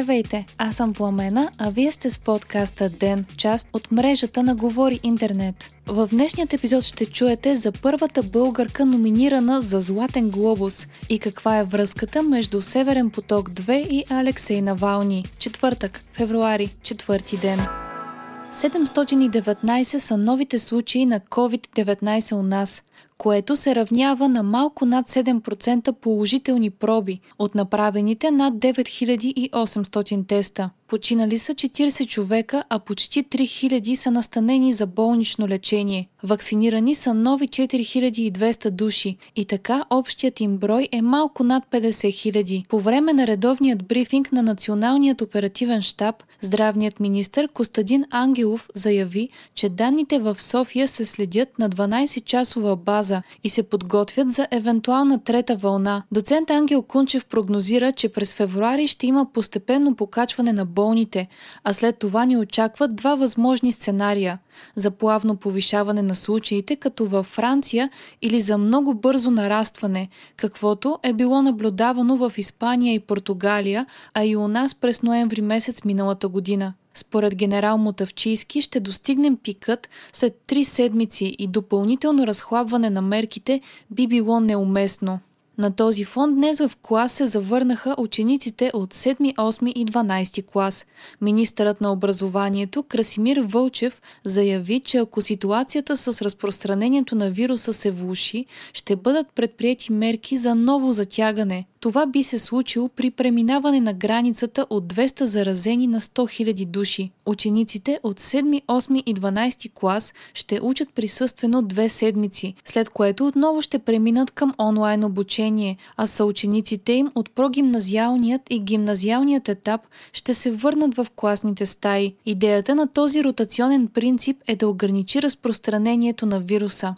Здравейте, аз съм Пламена, а вие сте с подкаста Ден, част от мрежата на Говори Интернет. В днешният епизод ще чуете за първата българка номинирана за Златен глобус и каква е връзката между Северен поток 2 и Алексей Навални. Четвъртък, февруари, четвърти ден. 719 са новите случаи на COVID-19 у нас което се равнява на малко над 7% положителни проби от направените над 9800 теста. Починали са 40 човека, а почти 3000 са настанени за болнично лечение. Вакцинирани са нови 4200 души и така общият им брой е малко над 50 000. По време на редовният брифинг на Националният оперативен штаб, здравният министр Костадин Ангелов заяви, че данните в София се следят на 12-часова база и се подготвят за евентуална трета вълна. Доцент Ангел Кунчев прогнозира, че през февруари ще има постепенно покачване на болните, а след това ни очакват два възможни сценария за плавно повишаване на случаите, като във Франция, или за много бързо нарастване, каквото е било наблюдавано в Испания и Португалия, а и у нас през ноември месец миналата година. Според генерал Мотавчийски ще достигнем пикът след три седмици и допълнително разхлабване на мерките би било неуместно. На този фон днес в клас се завърнаха учениците от 7, 8 и 12 клас. Министърът на образованието Красимир Вълчев заяви, че ако ситуацията с разпространението на вируса се влуши, ще бъдат предприяти мерки за ново затягане. Това би се случило при преминаване на границата от 200 заразени на 100 000 души. Учениците от 7, 8 и 12 клас ще учат присъствено две седмици, след което отново ще преминат към онлайн обучение, а съучениците им от прогимназиалният и гимназиалният етап ще се върнат в класните стаи. Идеята на този ротационен принцип е да ограничи разпространението на вируса.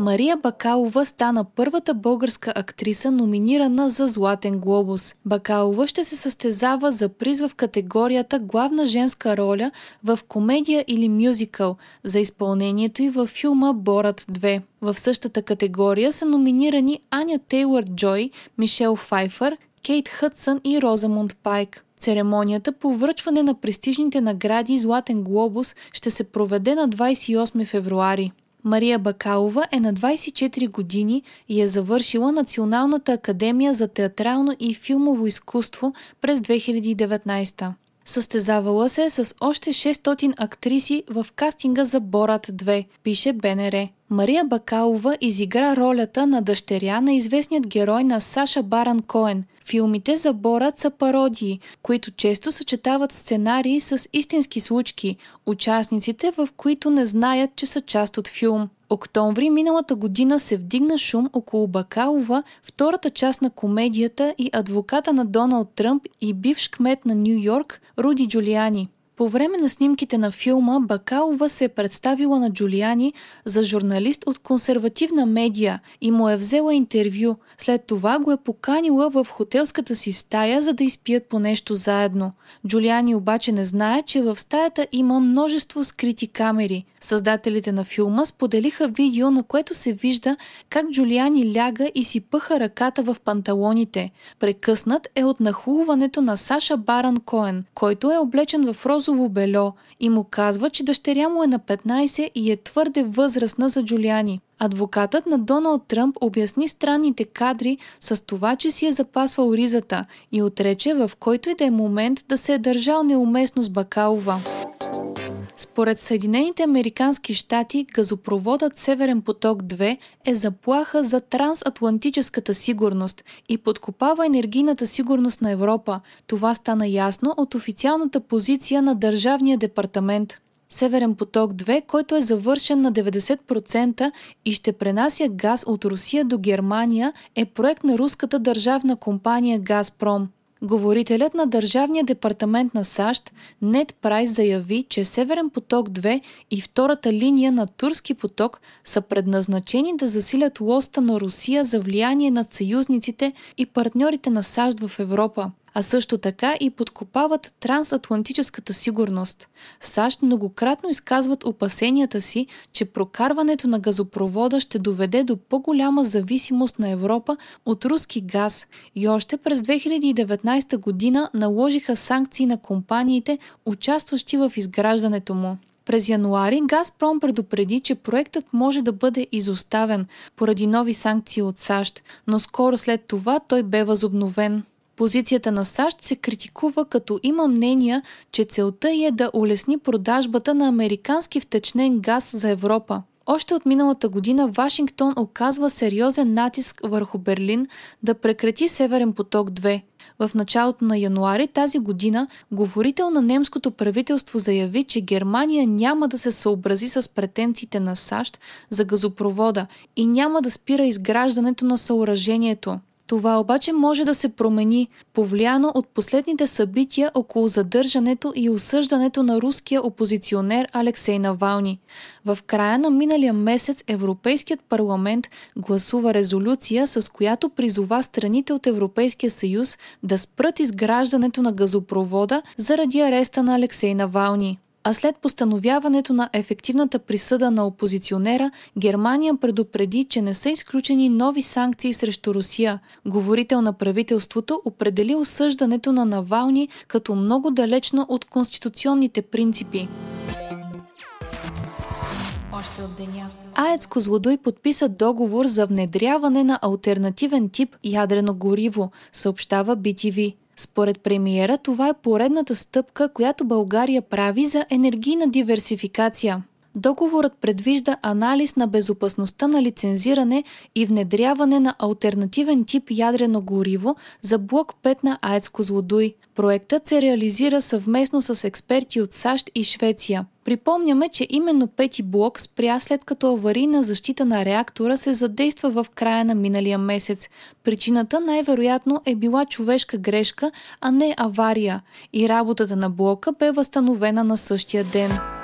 Мария Бакалова стана първата българска актриса, номинирана за Златен глобус. Бакалова ще се състезава за приз в категорията главна женска роля в комедия или мюзикъл за изпълнението й във филма Борат 2. В същата категория са номинирани Аня Тейлър Джой, Мишел Файфър, Кейт Хътсън и Розамунд Пайк. Церемонията по връчване на престижните награди Златен глобус ще се проведе на 28 февруари. Мария Бакалова е на 24 години и е завършила Националната академия за театрално и филмово изкуство през 2019. Състезавала се с още 600 актриси в кастинга за Борат 2, пише БНР. Мария Бакалова изигра ролята на дъщеря на известният герой на Саша Баран Коен. Филмите за Борат са пародии, които често съчетават сценарии с истински случки, участниците в които не знаят, че са част от филм. Октомври миналата година се вдигна шум около Бакалова, втората част на комедията и адвоката на Доналд Тръмп и бивш кмет на Нью Йорк Руди Джулиани. По време на снимките на филма Бакалова се е представила на Джулиани за журналист от консервативна медия и му е взела интервю. След това го е поканила в хотелската си стая, за да изпият по нещо заедно. Джулиани обаче не знае, че в стаята има множество скрити камери. Създателите на филма споделиха видео, на което се вижда как Джулиани ляга и си пъха ръката в панталоните. Прекъснат е от нахлуването на Саша Баран Коен, който е облечен в розово розово бельо и му казва, че дъщеря му е на 15 и е твърде възрастна за Джулиани. Адвокатът на Доналд Тръмп обясни странните кадри с това, че си е запасвал ризата и отрече в който и да е момент да се е държал неуместно с Бакалова. Според Съединените Американски щати, газопроводът Северен поток 2 е заплаха за трансатлантическата сигурност и подкопава енергийната сигурност на Европа. Това стана ясно от официалната позиция на Държавния департамент. Северен поток 2, който е завършен на 90% и ще пренася газ от Русия до Германия, е проект на руската държавна компания Газпром. Говорителят на Държавния департамент на САЩ Нед Прайс заяви, че Северен поток 2 и втората линия на Турски поток са предназначени да засилят лоста на Русия за влияние над съюзниците и партньорите на САЩ в Европа. А също така и подкопават трансатлантическата сигурност. САЩ многократно изказват опасенията си, че прокарването на газопровода ще доведе до по-голяма зависимост на Европа от руски газ и още през 2019 година наложиха санкции на компаниите, участващи в изграждането му. През януари Газпром предупреди, че проектът може да бъде изоставен поради нови санкции от САЩ, но скоро след това той бе възобновен. Позицията на САЩ се критикува, като има мнения, че целта е да улесни продажбата на американски втечнен газ за Европа. Още от миналата година Вашингтон оказва сериозен натиск върху Берлин да прекрати Северен поток 2. В началото на януари тази година говорител на немското правителство заяви, че Германия няма да се съобрази с претенциите на САЩ за газопровода и няма да спира изграждането на съоръжението. Това обаче може да се промени, повлияно от последните събития около задържането и осъждането на руския опозиционер Алексей Навални. В края на миналия месец Европейският парламент гласува резолюция, с която призова страните от Европейския съюз да спрат изграждането на газопровода заради ареста на Алексей Навални а след постановяването на ефективната присъда на опозиционера, Германия предупреди, че не са изключени нови санкции срещу Русия. Говорител на правителството определи осъждането на Навални като много далечно от конституционните принципи. Още от деня. АЕЦ Козлодой подписа договор за внедряване на альтернативен тип ядрено гориво, съобщава BTV. Според премиера това е поредната стъпка, която България прави за енергийна диверсификация. Договорът предвижда анализ на безопасността на лицензиране и внедряване на альтернативен тип ядрено гориво за блок 5 на АЕЦ Козлодуй. Проектът се реализира съвместно с експерти от САЩ и Швеция. Припомняме, че именно пети блок спря след като аварийна защита на реактора се задейства в края на миналия месец. Причината най-вероятно е била човешка грешка, а не авария и работата на блока бе възстановена на същия ден.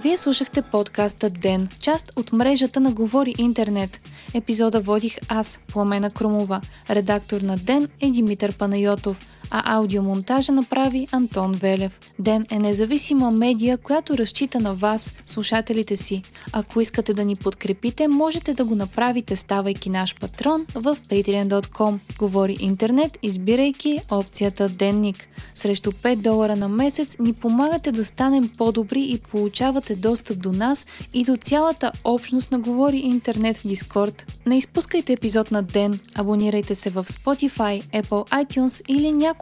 Вие слушахте подкаста Ден, част от мрежата на Говори Интернет. Епизода водих аз, Пламена Крумова. Редактор на Ден е Димитър Панайотов – а аудиомонтажа направи Антон Велев. Ден е независима медия, която разчита на вас, слушателите си. Ако искате да ни подкрепите, можете да го направите ставайки наш патрон в patreon.com. Говори интернет, избирайки опцията Денник. Срещу 5 долара на месец ни помагате да станем по-добри и получавате достъп до нас и до цялата общност на Говори интернет в Дискорд. Не изпускайте епизод на ден, абонирайте се в Spotify, Apple iTunes или някой